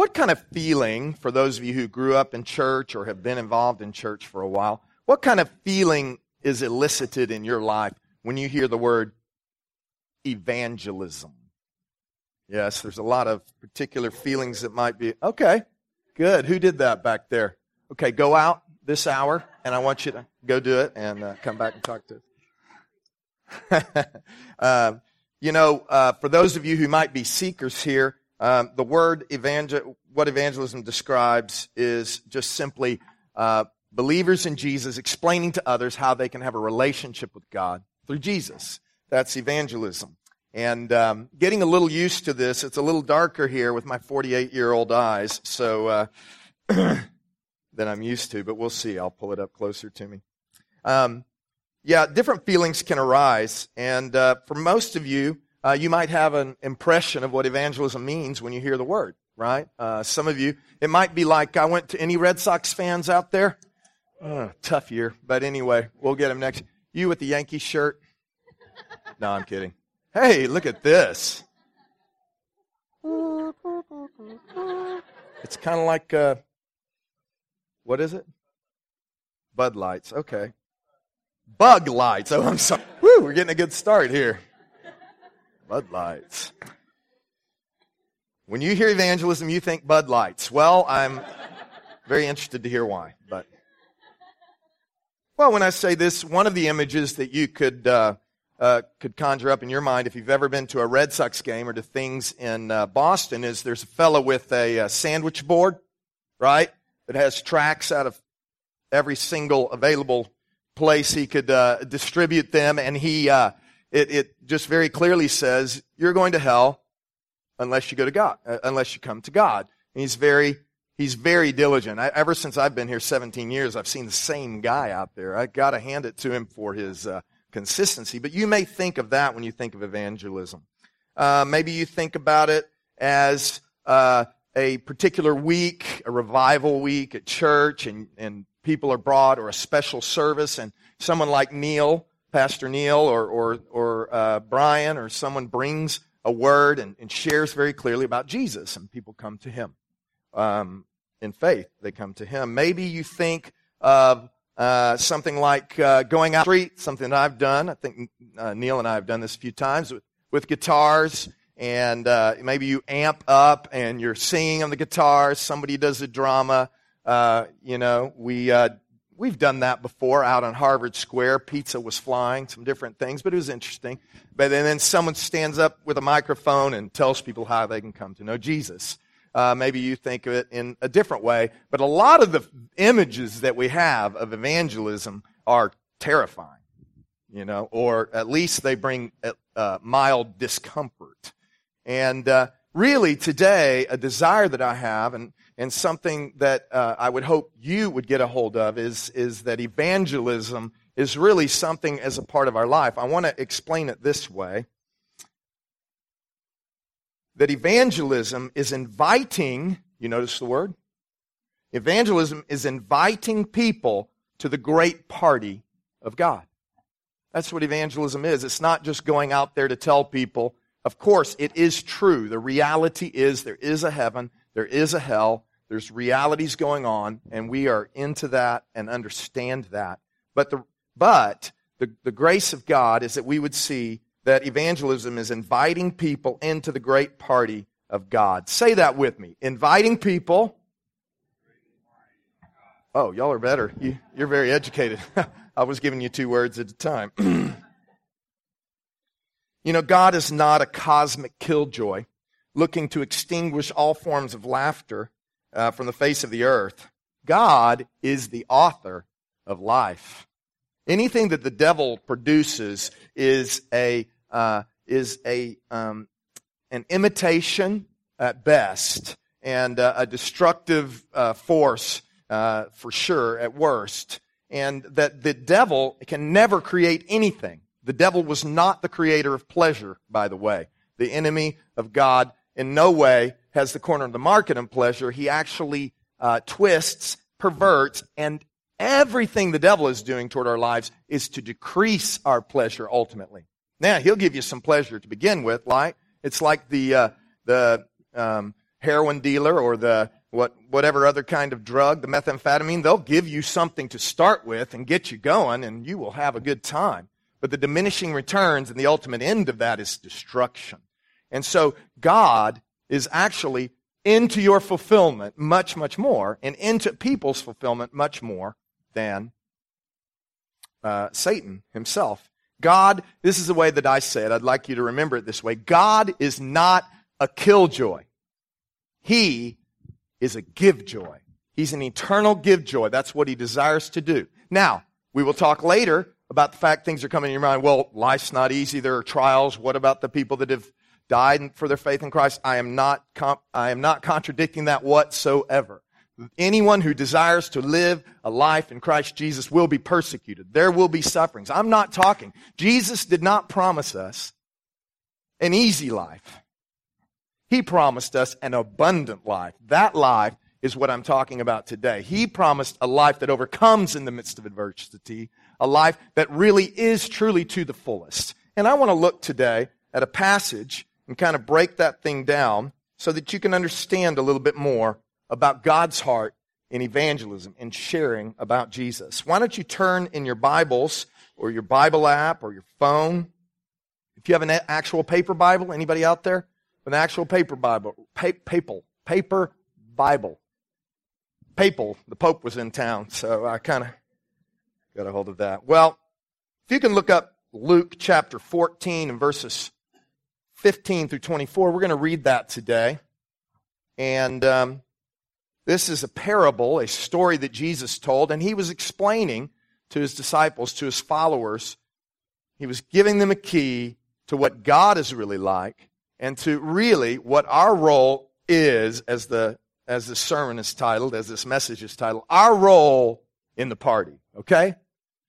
what kind of feeling, for those of you who grew up in church or have been involved in church for a while, what kind of feeling is elicited in your life when you hear the word evangelism? Yes, there's a lot of particular feelings that might be. Okay, good. Who did that back there? Okay, go out this hour, and I want you to go do it and uh, come back and talk to us. uh, you know, uh, for those of you who might be seekers here, um, the word evangel, what evangelism describes is just simply uh, believers in Jesus explaining to others how they can have a relationship with God through Jesus. That's evangelism. And um, getting a little used to this, it's a little darker here with my 48 year old eyes, so uh, than I'm used to, but we'll see. I'll pull it up closer to me. Um, yeah, different feelings can arise, and uh, for most of you, uh, you might have an impression of what evangelism means when you hear the word, right? Uh, some of you, it might be like I went to any Red Sox fans out there. Uh, tough year, but anyway, we'll get them next. You with the Yankee shirt? No, I'm kidding. Hey, look at this. It's kind of like, uh, what is it? Bud Lights. Okay. Bug Lights. Oh, I'm sorry. Woo, we're getting a good start here. Bud Lights. When you hear evangelism, you think Bud Lights. Well, I'm very interested to hear why. But, well, when I say this, one of the images that you could uh, uh, could conjure up in your mind if you've ever been to a Red Sox game or to things in uh, Boston is there's a fellow with a, uh, sandwich board, right, that has tracks out of every single available place he could uh, distribute them, and he uh, it, it just very clearly says you're going to hell unless you go to God, uh, unless you come to God. And he's very he's very diligent. I, ever since I've been here 17 years, I've seen the same guy out there. I got to hand it to him for his consistency. But you may think of that when you think of evangelism. Uh, maybe you think about it as uh, a particular week, a revival week at church, and, and people are brought, or a special service, and someone like Neil, Pastor Neil, or, or, or uh, Brian, or someone brings a word and, and, shares very clearly about Jesus, and people come to him. Um, in faith, they come to him. Maybe you think of uh, something like uh, going out the street, something that I've done. I think uh, Neil and I have done this a few times with, with guitars. And uh, maybe you amp up and you're singing on the guitar. Somebody does a drama. Uh, you know, we we've done that before out on Harvard Square. Pizza was flying, some different things, but it was interesting. But then someone stands up with a microphone and tells people how they can come to know Jesus. Uh, maybe you think of it in a different way. But a lot of the images that we have of evangelism are terrifying, you know, or at least they bring uh, mild discomfort. And uh, really, today, a desire that I have, and, and something that uh, I would hope you would get a hold of, is, is that evangelism is really something as a part of our life. I want to explain it this way that evangelism is inviting, you notice the word? Evangelism is inviting people to the great party of God. That's what evangelism is. It's not just going out there to tell people. Of course, it is true. The reality is there is a heaven, there is a hell, there's realities going on, and we are into that and understand that. But the, but the, the grace of God is that we would see that evangelism is inviting people into the great party of God. Say that with me. Inviting people. Oh, y'all are better. You, are very educated. I was giving you two words at a time. you know, God is not a cosmic killjoy looking to extinguish all forms of laughter uh, from the face of the earth. God is the author of life. Anything that the devil produces is a uh, is a um, an imitation at best and uh, a destructive uh, force uh, for sure at worst. And that the devil can never create anything. The devil was not the creator of pleasure, by the way. The enemy of God in no way has the corner of the market in pleasure. He actually uh, twists, perverts, and Everything the devil is doing toward our lives is to decrease our pleasure ultimately. Now, he'll give you some pleasure to begin with, like it's like the uh, the um, heroin dealer or the what, whatever other kind of drug, the methamphetamine, they'll give you something to start with and get you going, and you will have a good time. But the diminishing returns and the ultimate end of that is destruction. And so God is actually into your fulfillment much, much more, and into people's fulfillment much more than uh, Satan himself. God, this is the way that I say it. I'd like you to remember it this way. God is not a killjoy. He is a give joy. He's an eternal give joy. That's what he desires to do. Now, we will talk later about the fact things are coming in your mind. Well, life's not easy. There are trials. What about the people that have died for their faith in Christ? I am not, comp- I am not contradicting that whatsoever. Anyone who desires to live a life in Christ Jesus will be persecuted. There will be sufferings. I'm not talking. Jesus did not promise us an easy life. He promised us an abundant life. That life is what I'm talking about today. He promised a life that overcomes in the midst of adversity, a life that really is truly to the fullest. And I want to look today at a passage and kind of break that thing down so that you can understand a little bit more about God's heart in evangelism and sharing about Jesus. Why don't you turn in your Bibles or your Bible app or your phone? If you have an actual paper Bible, anybody out there? An actual paper Bible, pa- papal, paper Bible. Papal, the Pope was in town, so I kind of got a hold of that. Well, if you can look up Luke chapter 14 and verses 15 through 24, we're going to read that today. And um, this is a parable, a story that Jesus told, and he was explaining to his disciples, to his followers, he was giving them a key to what God is really like and to really what our role is as the as this sermon is titled, as this message is titled, our role in the party. Okay?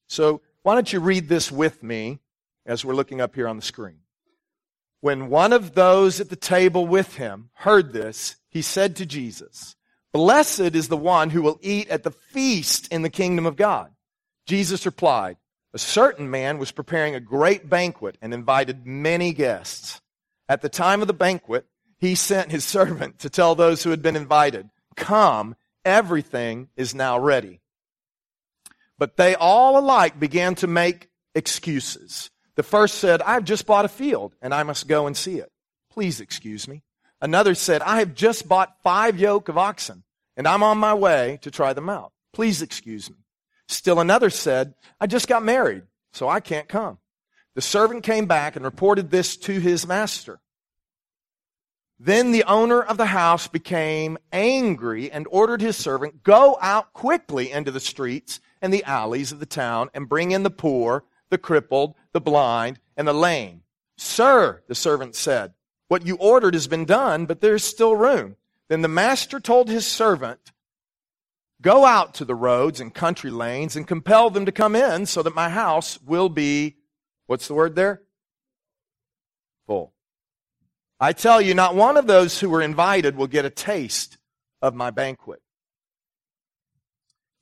So why don't you read this with me as we're looking up here on the screen? When one of those at the table with him heard this, he said to Jesus, Blessed is the one who will eat at the feast in the kingdom of God. Jesus replied, A certain man was preparing a great banquet and invited many guests. At the time of the banquet, he sent his servant to tell those who had been invited, Come, everything is now ready. But they all alike began to make excuses. The first said, I've just bought a field and I must go and see it. Please excuse me. Another said, I have just bought five yoke of oxen, and I'm on my way to try them out. Please excuse me. Still another said, I just got married, so I can't come. The servant came back and reported this to his master. Then the owner of the house became angry and ordered his servant, Go out quickly into the streets and the alleys of the town and bring in the poor, the crippled, the blind, and the lame. Sir, the servant said, what you ordered has been done, but there's still room. Then the master told his servant, Go out to the roads and country lanes and compel them to come in so that my house will be, what's the word there? Full. I tell you, not one of those who were invited will get a taste of my banquet.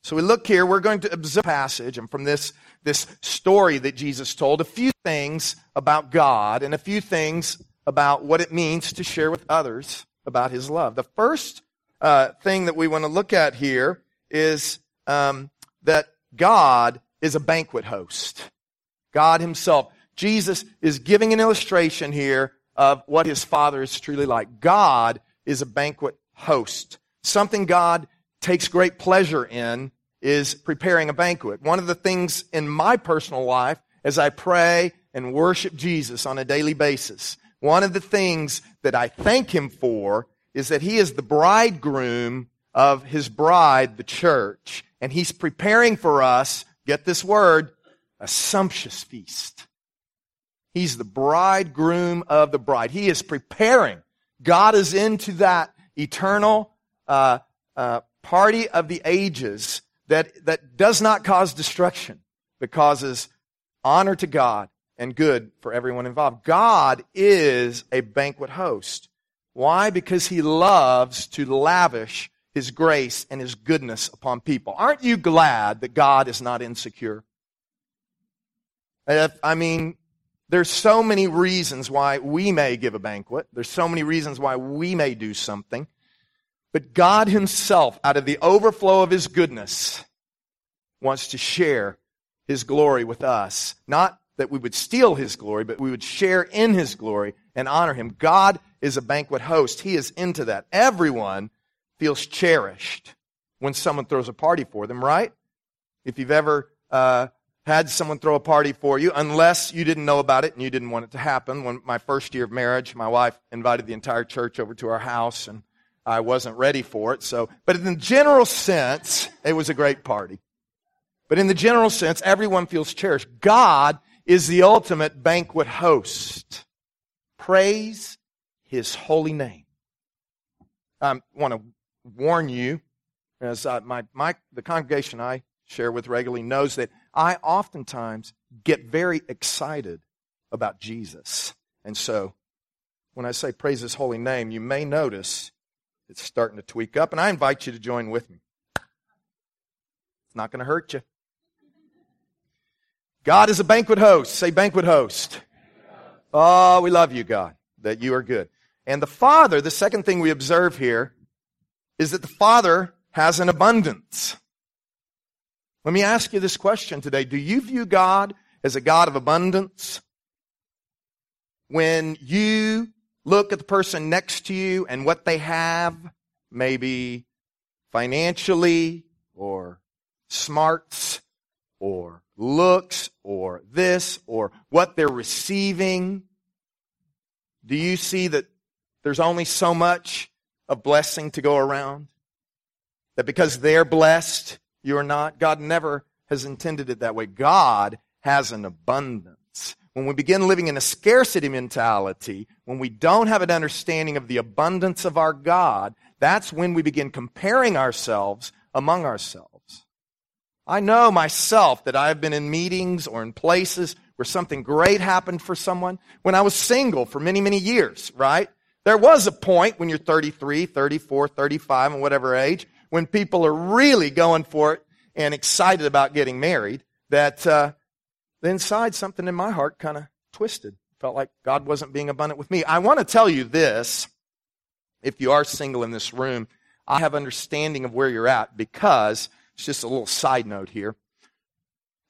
So we look here, we're going to observe a passage, and from this, this story that Jesus told, a few things about God and a few things about what it means to share with others about his love. The first uh, thing that we want to look at here is um, that God is a banquet host. God himself. Jesus is giving an illustration here of what his Father is truly like. God is a banquet host. Something God takes great pleasure in is preparing a banquet. One of the things in my personal life as I pray and worship Jesus on a daily basis one of the things that I thank him for is that he is the bridegroom of his bride, the church, and he's preparing for us, get this word, a sumptuous feast. He's the bridegroom of the bride. He is preparing. God is into that eternal uh, uh, party of the ages that, that does not cause destruction, but causes honor to God and good for everyone involved. God is a banquet host. Why? Because he loves to lavish his grace and his goodness upon people. Aren't you glad that God is not insecure? If, I mean, there's so many reasons why we may give a banquet. There's so many reasons why we may do something. But God Himself, out of the overflow of His goodness, wants to share His glory with us. Not that we would steal His glory, but we would share in His glory and honor Him. God is a banquet host. He is into that. Everyone feels cherished when someone throws a party for them, right? If you've ever uh, had someone throw a party for you, unless you didn't know about it and you didn't want it to happen. When my first year of marriage, my wife invited the entire church over to our house, and I wasn't ready for it. So, but in the general sense, it was a great party. But in the general sense, everyone feels cherished. God is the ultimate banquet host. Praise His holy name. I want to warn you, as I, my, my the congregation I share with regularly knows that I oftentimes get very excited about Jesus. And so, when I say praise his holy name, you may notice it's starting to tweak up, and I invite you to join with me. It's not going to hurt you. God is a banquet host. Say banquet host. Oh, we love you, God, that you are good. And the Father, the second thing we observe here is that the Father has an abundance. Let me ask you this question today. Do you view God as a God of abundance? When you look at the person next to you and what they have, maybe financially or smarts or looks or this or what they're receiving, do you see that there's only so much of blessing to go around? That because they're blessed, you are not. God never has intended it that way. God has an abundance. When we begin living in a scarcity mentality, when we don't have an understanding of the abundance of our God, that's when we begin comparing ourselves among ourselves. I know myself that I've been in meetings or in places where something great happened for someone when I was single for many, many years, right? There was a point when you're 33, 34, 35, and whatever age, when people are really going for it and excited about getting married, that uh, inside something in my heart kind of twisted. Felt like God wasn't being abundant with me. I want to tell you this. If you are single in this room, I have understanding of where you're at because it's just a little side note here.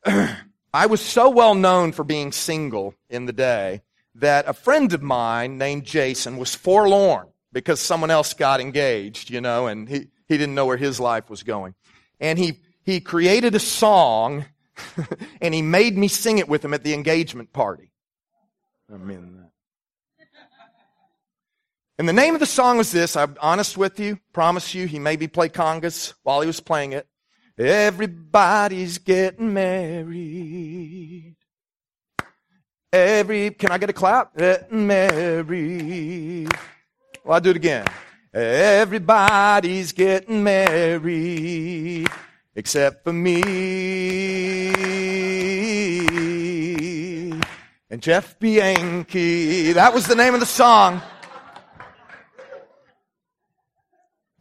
I was so well known for being single in the day that a friend of mine named Jason was forlorn because someone else got engaged, you know, and he, he didn't know where his life was going. And he, he created a song and he made me sing it with him at the engagement party. That. And the name of the song was this. I'm honest with you, promise you, he maybe played congas while he was playing it. Everybody's getting married. Every, can I get a clap? Getting married. Well, I'll do it again. Everybody's getting married except for me and Jeff Bianchi. That was the name of the song.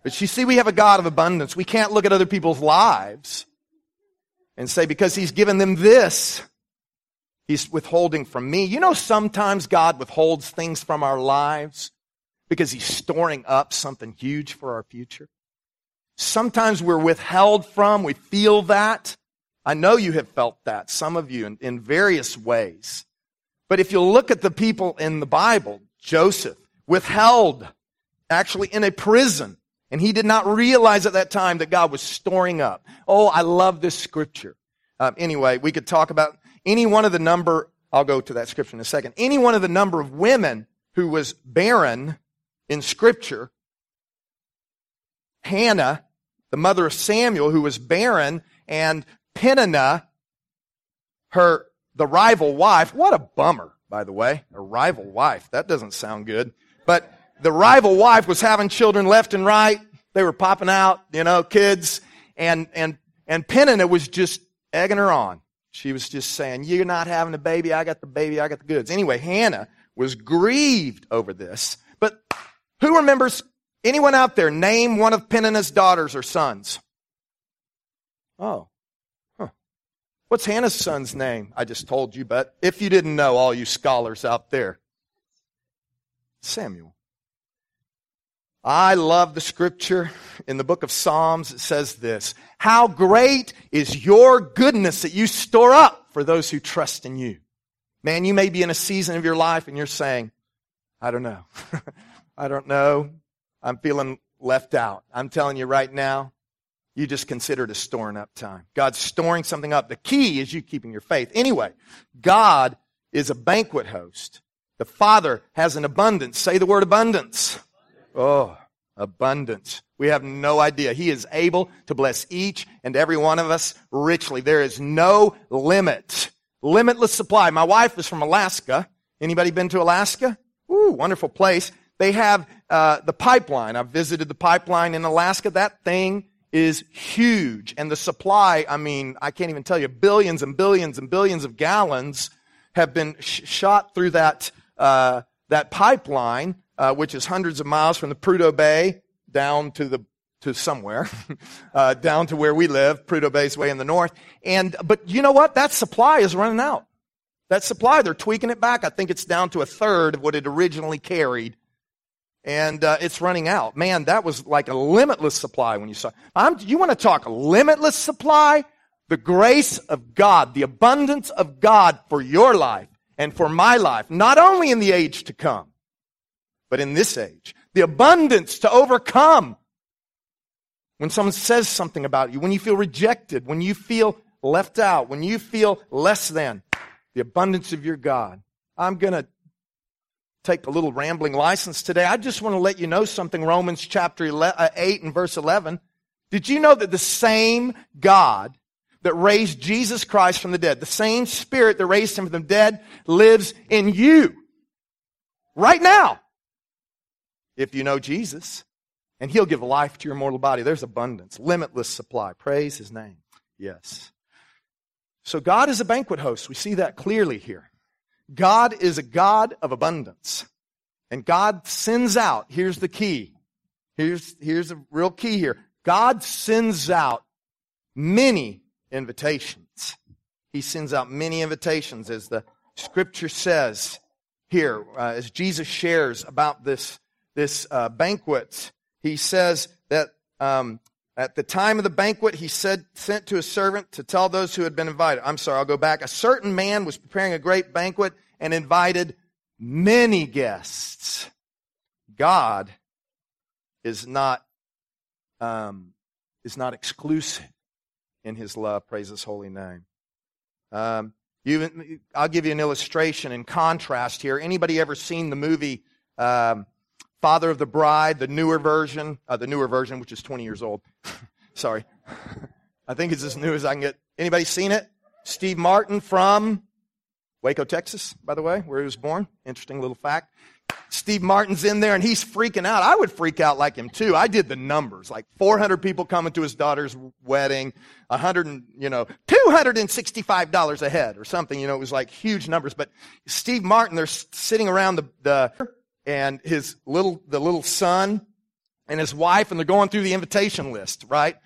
But you see, we have a God of abundance. We can't look at other people's lives and say, because He's given them this, He's withholding from me. You know, sometimes God withholds things from our lives because he's storing up something huge for our future. Sometimes we're withheld from, we feel that. I know you have felt that, some of you in, in various ways. But if you look at the people in the Bible, Joseph, withheld, actually in a prison, and he did not realize at that time that God was storing up. Oh, I love this scripture. Um, anyway, we could talk about any one of the number, I'll go to that scripture in a second, any one of the number of women who was barren in Scripture. Hannah, the mother of Samuel, who was barren, and Peninnah, her, the rival wife. What a bummer, by the way. A rival wife. That doesn't sound good. But the rival wife was having children left and right. They were popping out, you know, kids. And, and, and Peninnah was just egging her on. She was just saying, you're not having a baby. I got the baby. I got the goods. Anyway, Hannah was grieved over this. But who remembers anyone out there name one of Peninnah's daughters or sons? Oh. Huh. What's Hannah's son's name? I just told you, but if you didn't know, all you scholars out there. Samuel. I love the scripture in the book of Psalms. It says this How great is your goodness that you store up for those who trust in you. Man, you may be in a season of your life and you're saying, I don't know. I don't know. I'm feeling left out. I'm telling you right now, you just consider it a storing up time. God's storing something up. The key is you keeping your faith. Anyway, God is a banquet host. The Father has an abundance. Say the word abundance. Oh, abundance. We have no idea. He is able to bless each and every one of us richly. There is no limit. Limitless supply. My wife is from Alaska. Anybody been to Alaska? Ooh, wonderful place. They have uh, the pipeline. I've visited the pipeline in Alaska. That thing is huge. And the supply, I mean, I can't even tell you, billions and billions and billions of gallons have been sh- shot through that, uh, that pipeline, uh, which is hundreds of miles from the Prudhoe Bay down to the to somewhere, uh, down to where we live, Prudhoe Bay's way in the north. And, but you know what? That supply is running out. That supply, they're tweaking it back. I think it's down to a third of what it originally carried and uh, it's running out. Man, that was like a limitless supply when you saw. I'm, you want to talk limitless supply? The grace of God, the abundance of God for your life and for my life, not only in the age to come, but in this age. The abundance to overcome when someone says something about you, when you feel rejected, when you feel left out, when you feel less than, the abundance of your God. I'm going to take a little rambling license today. I just want to let you know something. Romans chapter 11, uh, 8 and verse 11. Did you know that the same God that raised Jesus Christ from the dead, the same spirit that raised him from the dead lives in you right now. If you know Jesus, and he'll give life to your mortal body. There's abundance, limitless supply. Praise his name. Yes. So God is a banquet host. We see that clearly here. God is a God of abundance. And God sends out, here's the key. Here's, here's the real key here. God sends out many invitations. He sends out many invitations as the scripture says here, uh, as Jesus shares about this, this uh, banquet. He says that um, at the time of the banquet, he said, sent to a servant to tell those who had been invited. I'm sorry, I'll go back. A certain man was preparing a great banquet and invited many guests. God is not, um, is not exclusive in his love. Praise his holy name. Um, you, I'll give you an illustration in contrast here. Anybody ever seen the movie um, Father of the Bride, the newer version, uh, the newer version, which is 20 years old. Sorry. I think it's as new as I can get. Anybody seen it? Steve Martin from Waco, Texas, by the way, where he was born. Interesting little fact. Steve Martin's in there and he's freaking out. I would freak out like him too. I did the numbers, like 400 people coming to his daughter's wedding, 100, you know, $265 a head or something. You know, it was like huge numbers. But Steve Martin, they're sitting around the, the and his little, the little son and his wife, and they're going through the invitation list, right?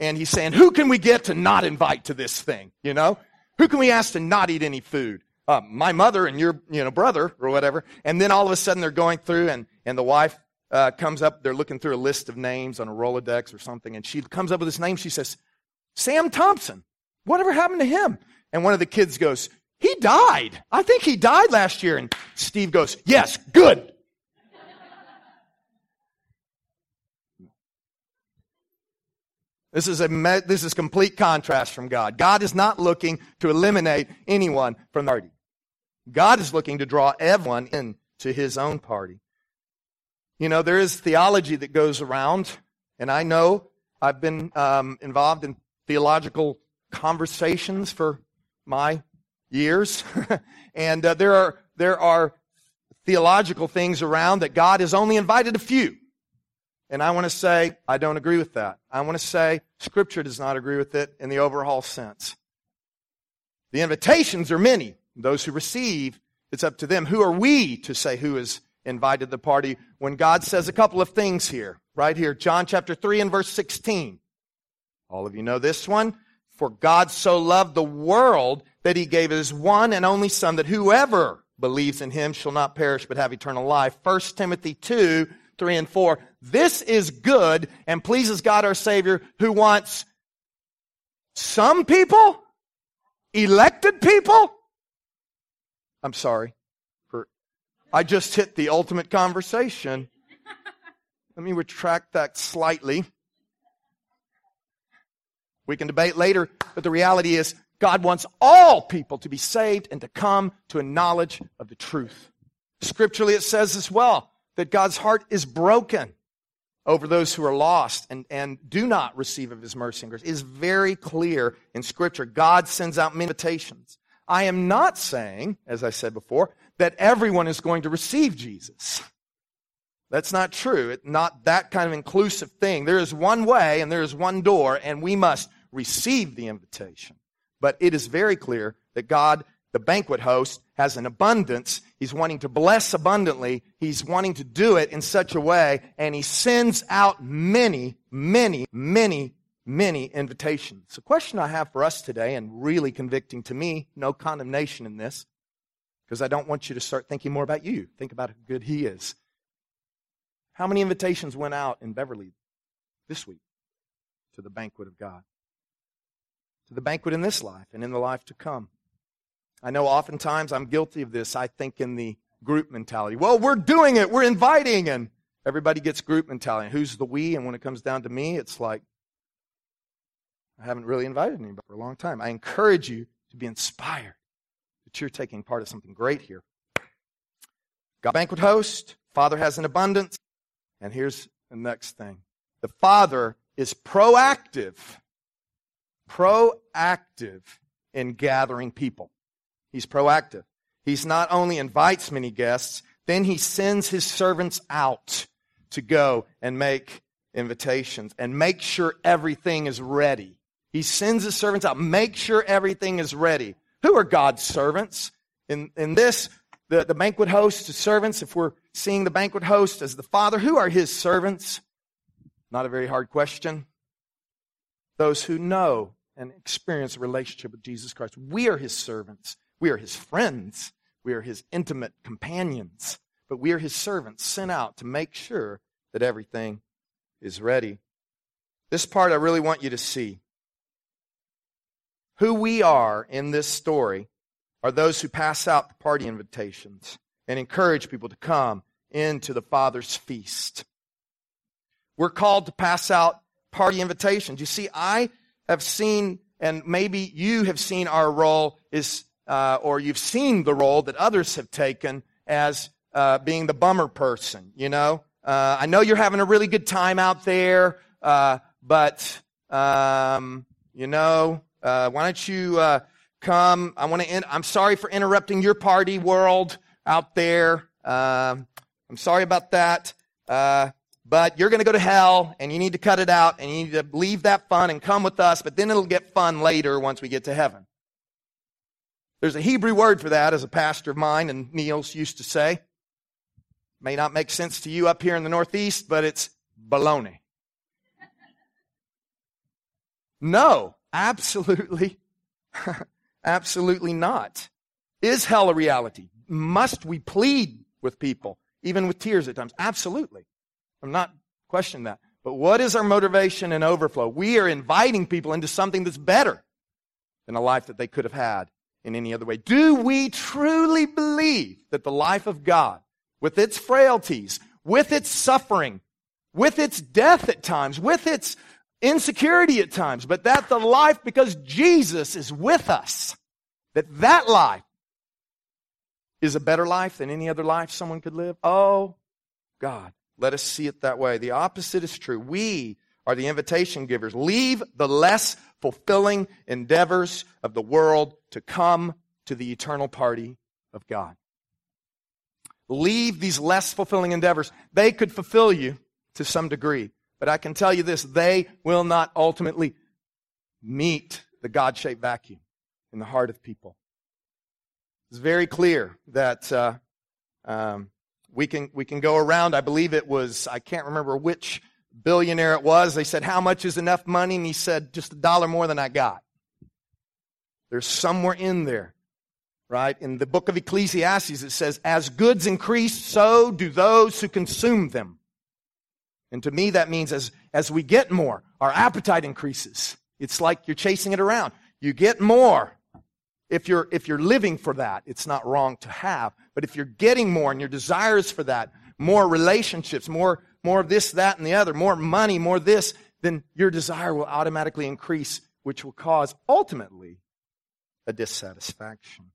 And he's saying, who can we get to not invite to this thing? You know? Who can we ask to not eat any food? Uh, my mother and your, you know, brother or whatever. And then all of a sudden they're going through and, and the wife, uh, comes up, they're looking through a list of names on a Rolodex or something, and she comes up with this name. She says, Sam Thompson. Whatever happened to him? And one of the kids goes, he died. I think he died last year. And Steve goes, yes, good. This is a this is complete contrast from God. God is not looking to eliminate anyone from the party. God is looking to draw everyone into his own party. You know, there is theology that goes around, and I know I've been um, involved in theological conversations for my years, and uh, there are there are theological things around that God has only invited a few. And I want to say, I don't agree with that. I want to say, Scripture does not agree with it in the overall sense. The invitations are many. Those who receive, it's up to them. Who are we to say who is invited the party when God says a couple of things here? Right here, John chapter 3 and verse 16. All of you know this one. For God so loved the world that he gave his one and only son that whoever believes in him shall not perish but have eternal life. 1 Timothy 2 3 and 4. This is good and pleases God our Savior who wants some people, elected people. I'm sorry. For, I just hit the ultimate conversation. Let me retract that slightly. We can debate later, but the reality is God wants all people to be saved and to come to a knowledge of the truth. Scripturally, it says as well that God's heart is broken over those who are lost and, and do not receive of his mercy and grace. Is very clear in Scripture. God sends out invitations. I am not saying, as I said before, that everyone is going to receive Jesus. That's not true. It's not that kind of inclusive thing. There is one way and there is one door, and we must receive the invitation. But it is very clear that God, the banquet host, has an abundance. He's wanting to bless abundantly. He's wanting to do it in such a way, and he sends out many, many, many, many invitations. The question I have for us today, and really convicting to me, no condemnation in this, because I don't want you to start thinking more about you. Think about how good he is. How many invitations went out in Beverly this week to the banquet of God? to the banquet in this life and in the life to come. I know oftentimes I'm guilty of this. I think in the group mentality. Well, we're doing it. We're inviting and everybody gets group mentality. Who's the we? And when it comes down to me, it's like, I haven't really invited anybody for a long time. I encourage you to be inspired that you're taking part of something great here. God banquet host, Father has an abundance. And here's the next thing. The Father is proactive proactive in gathering people. He's proactive. He's not only invites many guests, then he sends his servants out to go and make invitations and make sure everything is ready. He sends his servants out, make sure everything is ready. Who are God's servants? In, in this, the, the banquet host, the servants, if we're seeing the banquet host as the Father, who are his servants? Not a very hard question. Those who know and experience a relationship with Jesus Christ. We are his servants. We are his friends. We are his intimate companions. But we are his servants sent out to make sure that everything is ready. This part I really want you to see. Who we are in this story are those who pass out the party invitations and encourage people to come into the Father's feast. We're called to pass out party invitations. You see, I have seen, and maybe you have seen our role is, uh, or you've seen the role that others have taken as uh, being the bummer person. You know, uh, I know you're having a really good time out there, uh, but um, you know, uh, why don't you uh, come? I want to. In- I'm sorry for interrupting your party world out there. Um, I'm sorry about that. Uh, but you're going to go to hell and you need to cut it out and you need to leave that fun and come with us, but then it'll get fun later once we get to heaven. There's a Hebrew word for that, as a pastor of mine and Neil's used to say. May not make sense to you up here in the Northeast, but it's baloney. No, absolutely, absolutely not. Is hell a reality? Must we plead with people, even with tears at times? Absolutely. I'm not questioning that. But what is our motivation and overflow? We are inviting people into something that's better than a life that they could have had in any other way. Do we truly believe that the life of God, with its frailties, with its suffering, with its death at times, with its insecurity at times, but that the life, because Jesus is with us, that that life is a better life than any other life someone could live? Oh, God. Let us see it that way. The opposite is true. We are the invitation givers. Leave the less fulfilling endeavors of the world to come to the eternal party of God. Leave these less fulfilling endeavors. They could fulfill you to some degree, but I can tell you this, they will not ultimately meet the God-shaped vacuum in the heart of people. It's very clear that uh, um, we can, we can go around. I believe it was, I can't remember which billionaire it was. They said, How much is enough money? And he said, Just a dollar more than I got. There's somewhere in there, right? In the book of Ecclesiastes, it says, As goods increase, so do those who consume them. And to me, that means as, as we get more, our appetite increases. It's like you're chasing it around. You get more. If you're, if you're living for that, it's not wrong to have. But if you're getting more and your desires for that, more relationships, more, more of this, that, and the other, more money, more this, then your desire will automatically increase, which will cause ultimately a dissatisfaction.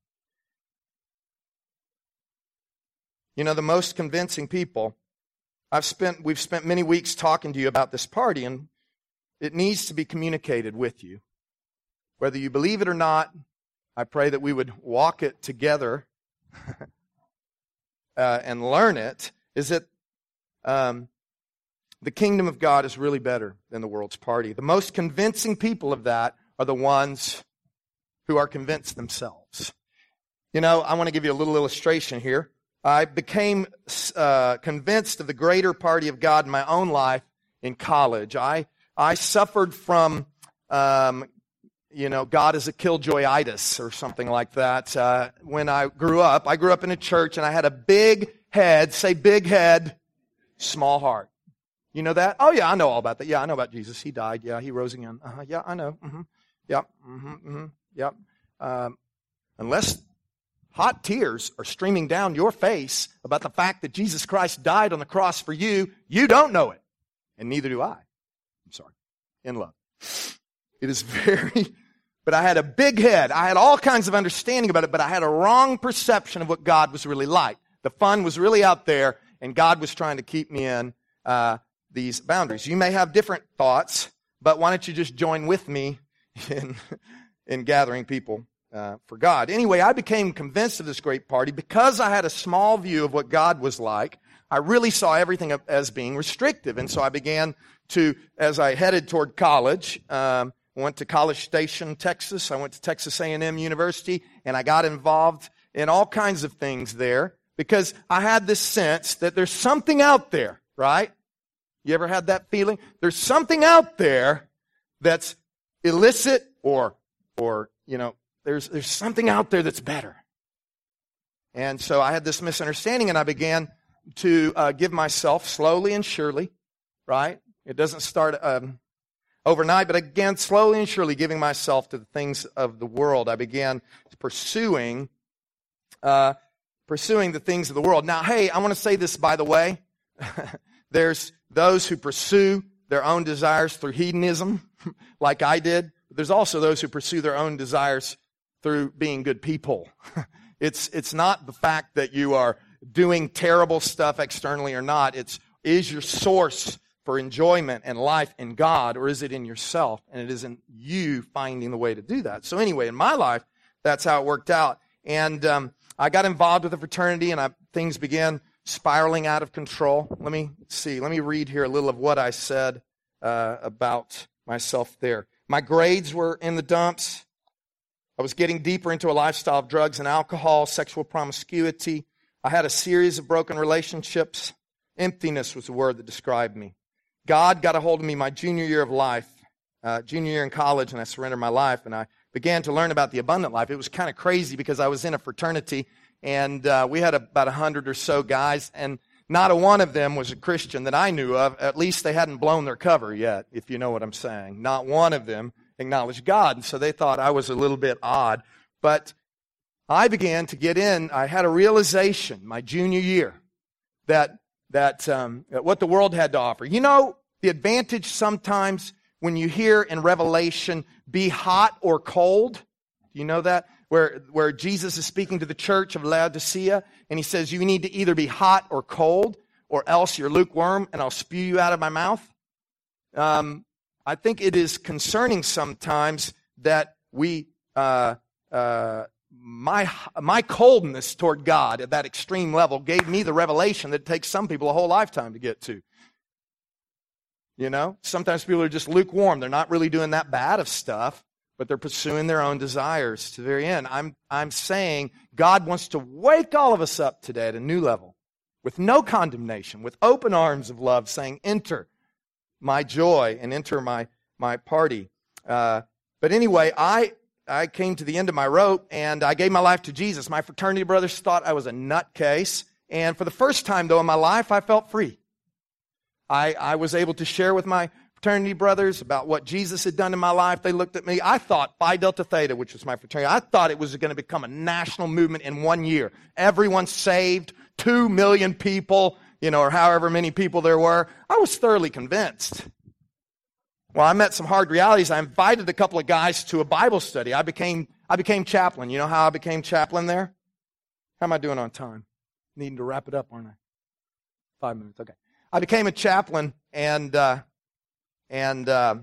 You know, the most convincing people I've spent, we've spent many weeks talking to you about this party, and it needs to be communicated with you. Whether you believe it or not, I pray that we would walk it together uh, and learn it. Is that um, the kingdom of God is really better than the world's party? The most convincing people of that are the ones who are convinced themselves. You know, I want to give you a little illustration here. I became uh, convinced of the greater party of God in my own life in college. I, I suffered from, um, you know, God is a killjoyitis or something like that. Uh, when I grew up, I grew up in a church and I had a big head, say big head, small heart. You know that? Oh yeah, I know all about that. Yeah, I know about Jesus. He died. Yeah, he rose again. Uh-huh. Yeah, I know. Mm-hmm. Yep. Mm-hmm. Mm-hmm. Yep. Um, unless hot tears are streaming down your face about the fact that Jesus Christ died on the cross for you, you don't know it. And neither do I. I'm sorry. In love. It is very, but I had a big head. I had all kinds of understanding about it, but I had a wrong perception of what God was really like. The fun was really out there, and God was trying to keep me in uh, these boundaries. You may have different thoughts, but why don't you just join with me in, in gathering people uh, for God. Anyway, I became convinced of this great party because I had a small view of what God was like. I really saw everything as being restrictive, and so I began to, as I headed toward college, um, went to College Station, Texas. I went to Texas A&M University, and I got involved in all kinds of things there because I had this sense that there's something out there, right? You ever had that feeling? There's something out there that's illicit or, or, you know, there's, there's something out there that's better. And so I had this misunderstanding and I began to uh, give myself slowly and surely, right? It doesn't start um, overnight, but again, slowly and surely giving myself to the things of the world. I began pursuing, uh, pursuing the things of the world. Now, hey, I want to say this by the way. There's those who pursue their own desires through hedonism, like I did. There's also those who pursue their own desires through being good people. it's, it's not the fact that you are doing terrible stuff externally or not. It's, is your source for enjoyment and life in God or is it in yourself? And it isn't you finding the way to do that. So anyway, in my life, that's how it worked out. And, um, I got involved with a fraternity and I, things began spiraling out of control. Let me see. Let me read here a little of what I said uh, about myself there. My grades were in the dumps. I was getting deeper into a lifestyle of drugs and alcohol, sexual promiscuity. I had a series of broken relationships. Emptiness was the word that described me. God got a hold of me my junior year of life, uh, junior year in college, and I surrendered my life, and I began to learn about the abundant life. It was kind of crazy because I was in a fraternity, and uh, we had about a hundred or so guys, and not a one of them was a Christian that I knew of. At least they hadn't blown their cover yet, if you know what I'm saying. Not one of them acknowledged God. And so they thought I was a little bit odd. But I began to get in. I had a realization my junior year that, that, um, that what the world had to offer. You know, the advantage sometimes when you hear in Revelation, be hot or cold. Do you know that? Where, where Jesus is speaking to the church of Laodicea and he says, you need to either be hot or cold or else you're lukewarm and I'll spew you out of my mouth. Um, I think it is concerning sometimes that we, uh, uh, my, my coldness toward God at that extreme level gave me the revelation that takes some people a whole lifetime to get to. You know, sometimes people are just lukewarm. They're not really doing that bad of stuff, but they're pursuing their own desires to the very end. I'm, I'm saying God wants to wake all of us up today at a new level with no condemnation, with open arms of love, saying, Enter my joy and enter my, my party. Uh, but anyway, I, I came to the end of my rope and I gave my life to Jesus. My fraternity brothers thought I was a nutcase. And for the first time, though, in my life, I felt free. I, I was able to share with my fraternity brothers about what Jesus had done in my life. They looked at me. I thought Phi Delta Theta, which was my fraternity, I thought it was going to become a national movement in one year. Everyone saved, two million people, you know, or however many people there were. I was thoroughly convinced. Well, I met some hard realities. I invited a couple of guys to a Bible study. I became, I became chaplain. You know how I became chaplain there? How am I doing on time? Needing to wrap it up, aren't I? Five minutes. Okay. I became a chaplain, and uh, and uh,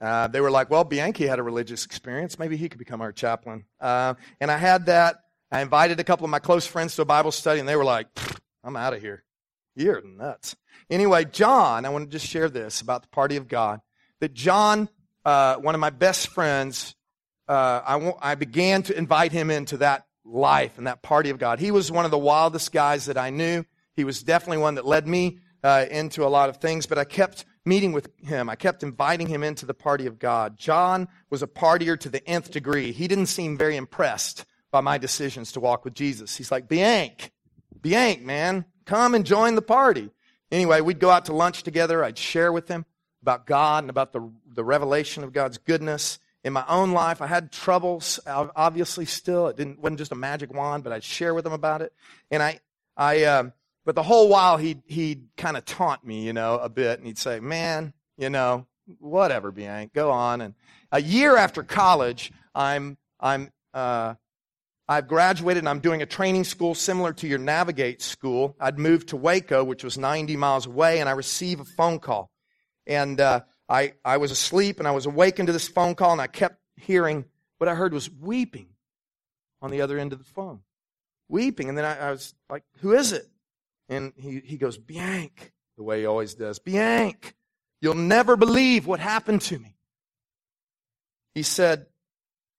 uh, they were like, well, Bianchi had a religious experience. Maybe he could become our chaplain. Uh, and I had that. I invited a couple of my close friends to a Bible study, and they were like, I'm out of here. You're nuts. Anyway, John, I want to just share this about the party of God. That John, uh, one of my best friends, uh, I, w- I began to invite him into that life and that party of God. He was one of the wildest guys that I knew. He was definitely one that led me uh, into a lot of things, but I kept meeting with him. I kept inviting him into the party of God. John was a partier to the nth degree. He didn't seem very impressed by my decisions to walk with Jesus. He's like, Bianc, Bianc, man, come and join the party. Anyway, we'd go out to lunch together. I'd share with him about God and about the, the revelation of God's goodness. In my own life, I had troubles, obviously still. It didn't, wasn't just a magic wand, but I'd share with him about it. And I, I, um, but the whole while he'd, he'd kind of taunt me, you know, a bit, and he'd say, man, you know, whatever, Bianc, go on. And a year after college, I'm, I'm, uh, I've graduated and I'm doing a training school similar to your Navigate school. I'd moved to Waco, which was 90 miles away, and I receive a phone call. And uh, I, I was asleep and I was awakened to this phone call, and I kept hearing what I heard was weeping on the other end of the phone. Weeping. And then I, I was like, who is it? And he, he goes, Bianc, the way he always does. Bianc, you'll never believe what happened to me. He said,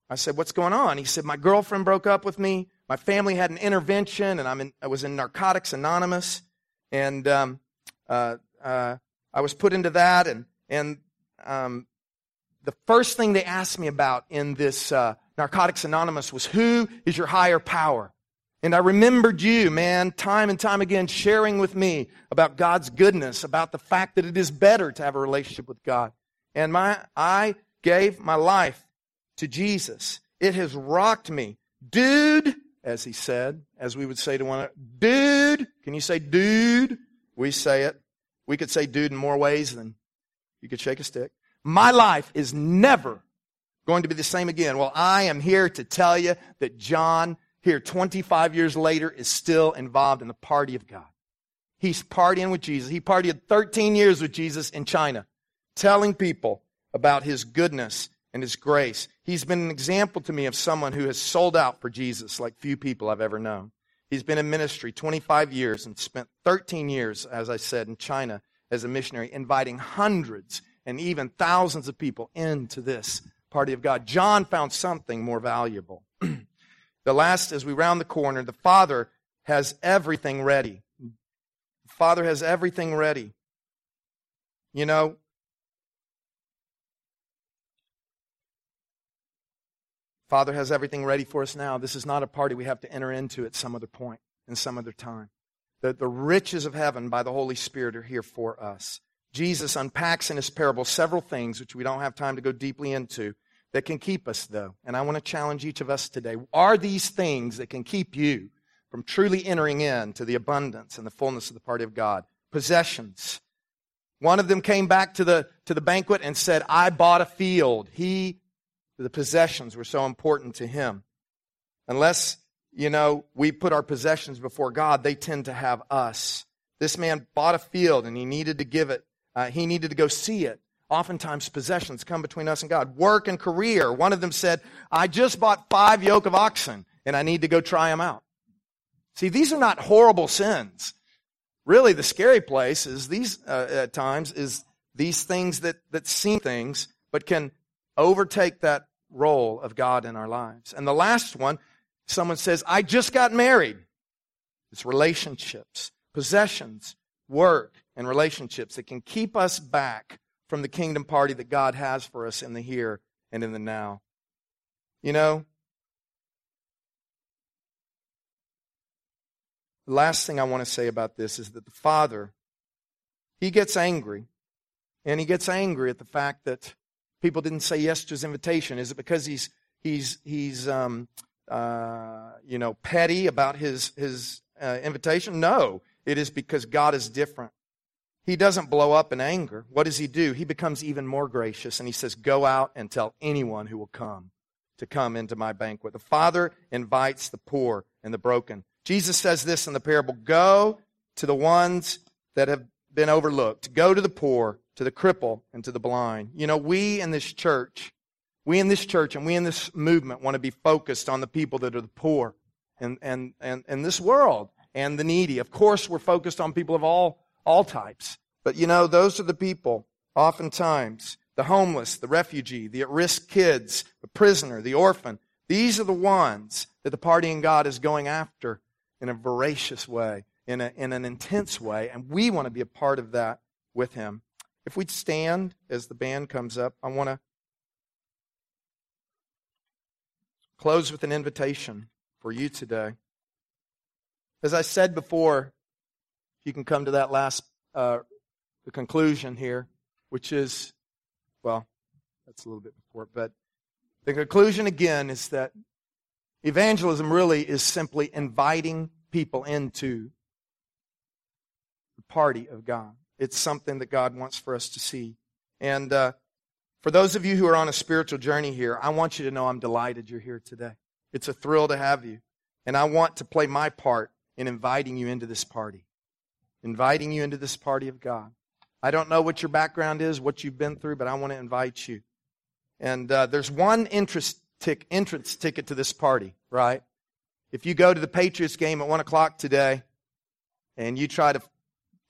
I said, what's going on? He said, my girlfriend broke up with me. My family had an intervention and I'm in, I was in Narcotics Anonymous. And, um, uh, uh, I was put into that and, and, um, the first thing they asked me about in this, uh, Narcotics Anonymous was who is your higher power? And I remembered you, man, time and time again, sharing with me about God's goodness, about the fact that it is better to have a relationship with God. And my, I gave my life to Jesus. It has rocked me. Dude, as he said, as we would say to one another, dude, can you say dude? We say it. We could say dude in more ways than you could shake a stick. My life is never going to be the same again. Well, I am here to tell you that John here 25 years later is still involved in the party of God. He's partying with Jesus. He partied 13 years with Jesus in China, telling people about his goodness and his grace. He's been an example to me of someone who has sold out for Jesus like few people I've ever known. He's been in ministry 25 years and spent 13 years, as I said, in China as a missionary, inviting hundreds and even thousands of people into this party of God. John found something more valuable. The last, as we round the corner, the Father has everything ready. The Father has everything ready. You know, Father has everything ready for us now. This is not a party we have to enter into at some other point, in some other time. The, the riches of heaven by the Holy Spirit are here for us. Jesus unpacks in his parable several things which we don't have time to go deeply into that can keep us, though. And I want to challenge each of us today. Are these things that can keep you from truly entering into the abundance and the fullness of the party of God? Possessions. One of them came back to the, to the banquet and said, I bought a field. He, the possessions were so important to him. Unless, you know, we put our possessions before God, they tend to have us. This man bought a field and he needed to give it, uh, he needed to go see it. Oftentimes, possessions come between us and God. Work and career. One of them said, I just bought five yoke of oxen and I need to go try them out. See, these are not horrible sins. Really, the scary place is these, uh, at times, is these things that, that seem things, but can overtake that role of God in our lives. And the last one, someone says, I just got married. It's relationships, possessions, work, and relationships that can keep us back from the kingdom party that God has for us in the here and in the now. You know, the last thing I want to say about this is that the Father he gets angry. And he gets angry at the fact that people didn't say yes to his invitation. Is it because he's, he's, he's, um, uh, you know, petty about his, his uh, invitation? No. It is because God is different. He doesn't blow up in anger. What does he do? He becomes even more gracious and he says, Go out and tell anyone who will come to come into my banquet. The Father invites the poor and the broken. Jesus says this in the parable Go to the ones that have been overlooked, go to the poor, to the cripple, and to the blind. You know, we in this church, we in this church and we in this movement want to be focused on the people that are the poor and, and, and, and this world and the needy. Of course, we're focused on people of all, all types. But you know, those are the people, oftentimes, the homeless, the refugee, the at risk kids, the prisoner, the orphan. These are the ones that the party in God is going after in a voracious way, in, a, in an intense way, and we want to be a part of that with Him. If we'd stand as the band comes up, I want to close with an invitation for you today. As I said before, you can come to that last uh, the conclusion here, which is, well, that's a little bit before, but the conclusion again is that evangelism really is simply inviting people into the party of God. It's something that God wants for us to see. And uh, for those of you who are on a spiritual journey here, I want you to know I'm delighted you're here today. It's a thrill to have you. And I want to play my part in inviting you into this party, inviting you into this party of God. I don't know what your background is, what you've been through, but I want to invite you. And uh, there's one tic- entrance ticket to this party, right? If you go to the Patriots game at 1 o'clock today and you try to,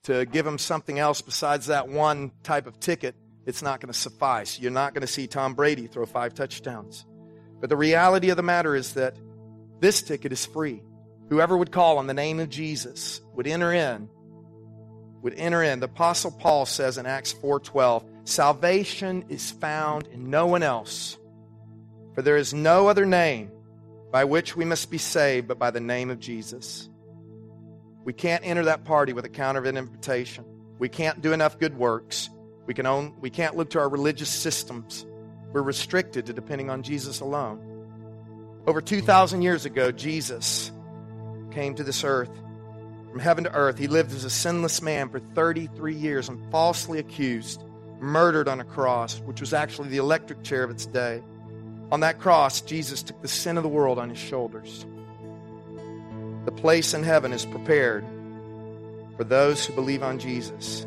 to give them something else besides that one type of ticket, it's not going to suffice. You're not going to see Tom Brady throw five touchdowns. But the reality of the matter is that this ticket is free. Whoever would call on the name of Jesus would enter in would enter in. The apostle Paul says in Acts 4:12, salvation is found in no one else. For there is no other name by which we must be saved but by the name of Jesus. We can't enter that party with a counterfeit invitation. We can't do enough good works. We, can own, we can't look to our religious systems. We're restricted to depending on Jesus alone. Over 2,000 years ago, Jesus came to this earth from heaven to earth. He lived as a sinless man for 33 years and falsely accused, murdered on a cross, which was actually the electric chair of its day. On that cross, Jesus took the sin of the world on his shoulders. The place in heaven is prepared for those who believe on Jesus.